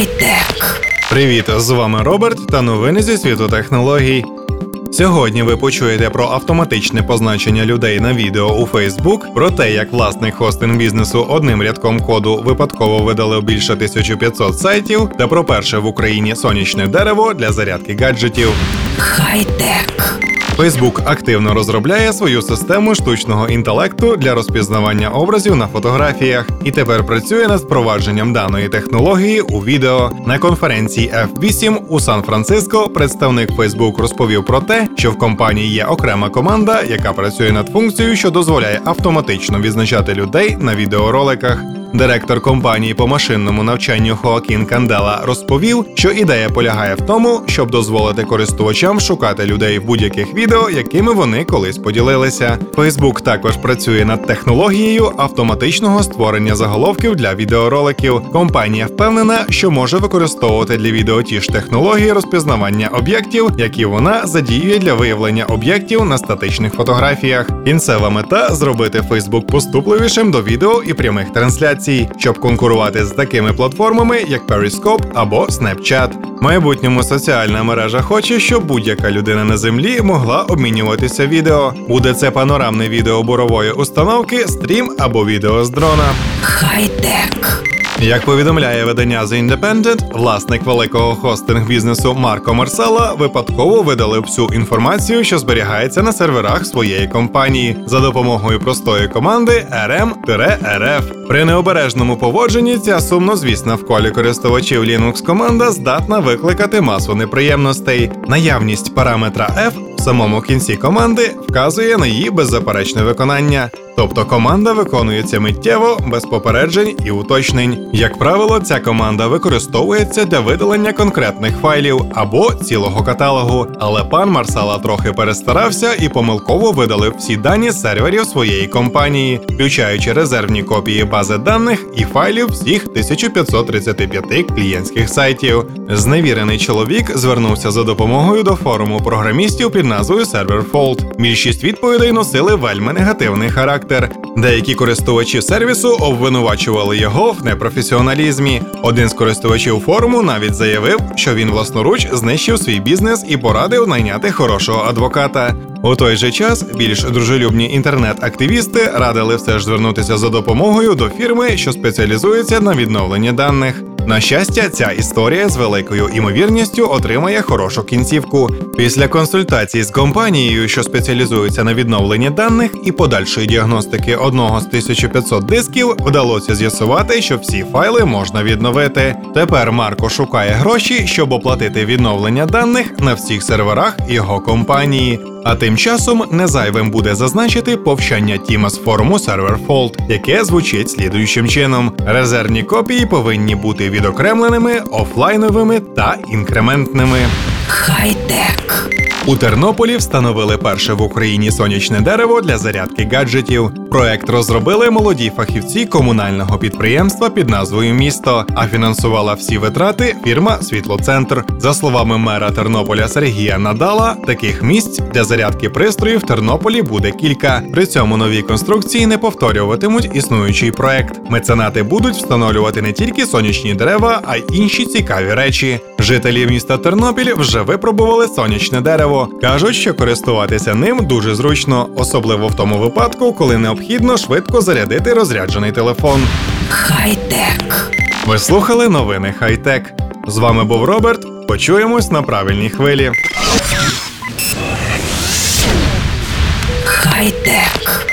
Хай-тек. Привіт, з вами Роберт та новини зі світу технологій. Сьогодні ви почуєте про автоматичне позначення людей на відео у Facebook, про те, як власник хостинг бізнесу одним рядком коду випадково видалив більше 1500 сайтів, та про перше в Україні сонячне дерево для зарядки гаджетів. Хай-тек. Facebook активно розробляє свою систему штучного інтелекту для розпізнавання образів на фотографіях і тепер працює над впровадженням даної технології у відео. На конференції F8 у Сан-Франциско представник Facebook розповів про те, що в компанії є окрема команда, яка працює над функцією, що дозволяє автоматично відзначати людей на відеороликах. Директор компанії по машинному навчанню Хоакін Кандела розповів, що ідея полягає в тому, щоб дозволити користувачам шукати людей в будь-яких відео, якими вони колись поділилися. Facebook також працює над технологією автоматичного створення заголовків для відеороликів. Компанія впевнена, що може використовувати для відео ті ж технології розпізнавання об'єктів, які вона задіює для виявлення об'єктів на статичних фотографіях. Кінцева мета зробити Facebook поступливішим до відео і прямих трансляцій трансляцій, щоб конкурувати з такими платформами, як Periscope або Snapchat. В майбутньому соціальна мережа хоче, щоб будь-яка людина на землі могла обмінюватися відео. Буде це панорамне відео бурової установки, стрім або відео з дрона. Хай-тек. Як повідомляє видання The Independent, власник великого хостинг бізнесу Марко Марсела випадково видалив всю інформацію, що зберігається на серверах своєї компанії, за допомогою простої команди rm-rf. При необережному поводженні ця сумнозвісна в колі користувачів Linux команда здатна викликати масу неприємностей. Наявність параметра F в самому кінці команди вказує на її беззаперечне виконання. Тобто команда виконується миттєво, без попереджень і уточнень. Як правило, ця команда використовується для видалення конкретних файлів або цілого каталогу. Але пан Марсала трохи перестарався і помилково видалив всі дані серверів своєї компанії, включаючи резервні копії бази даних і файлів всіх 1535 клієнтських сайтів. Зневірений чоловік звернувся за допомогою до форуму програмістів під назвою ServerFault. Більшість відповідей носили вельми негативний характер. Деякі користувачі сервісу обвинувачували його в непрофесіоналізмі. Один з користувачів форуму навіть заявив, що він власноруч знищив свій бізнес і порадив найняти хорошого адвоката. У той же час більш дружелюбні інтернет-активісти радили все ж звернутися за допомогою до фірми, що спеціалізується на відновленні даних. На щастя, ця історія з великою імовірністю отримає хорошу кінцівку. Після консультації з компанією, що спеціалізується на відновленні даних і подальшої діагностики одного з 1500 дисків, вдалося з'ясувати, що всі файли можна відновити. Тепер Марко шукає гроші, щоб оплатити відновлення даних на всіх серверах його компанії. А тим часом незайвим буде зазначити повчання Тіма з форуму ServerFault, яке звучить слідуючим чином: резервні копії повинні бути відокремленими, офлайновими та інкрементними. Хай-тек. У Тернополі встановили перше в Україні сонячне дерево для зарядки гаджетів. Проект розробили молоді фахівці комунального підприємства під назвою Місто, а фінансувала всі витрати фірма Світлоцентр. За словами мера Тернополя Сергія Надала, таких місць для зарядки пристроїв в Тернополі буде кілька. При цьому нові конструкції не повторюватимуть існуючий проект. Меценати будуть встановлювати не тільки сонячні дерева, а й інші цікаві речі. Жителі міста Тернопіль вже випробували сонячне дерево. Кажуть, що користуватися ним дуже зручно, особливо в тому випадку, коли необхідно швидко зарядити розряджений телефон. Хай-тек. Ви слухали новини Хай-Тек. З вами був Роберт. Почуємось на правильній хвилі. Хай-тек.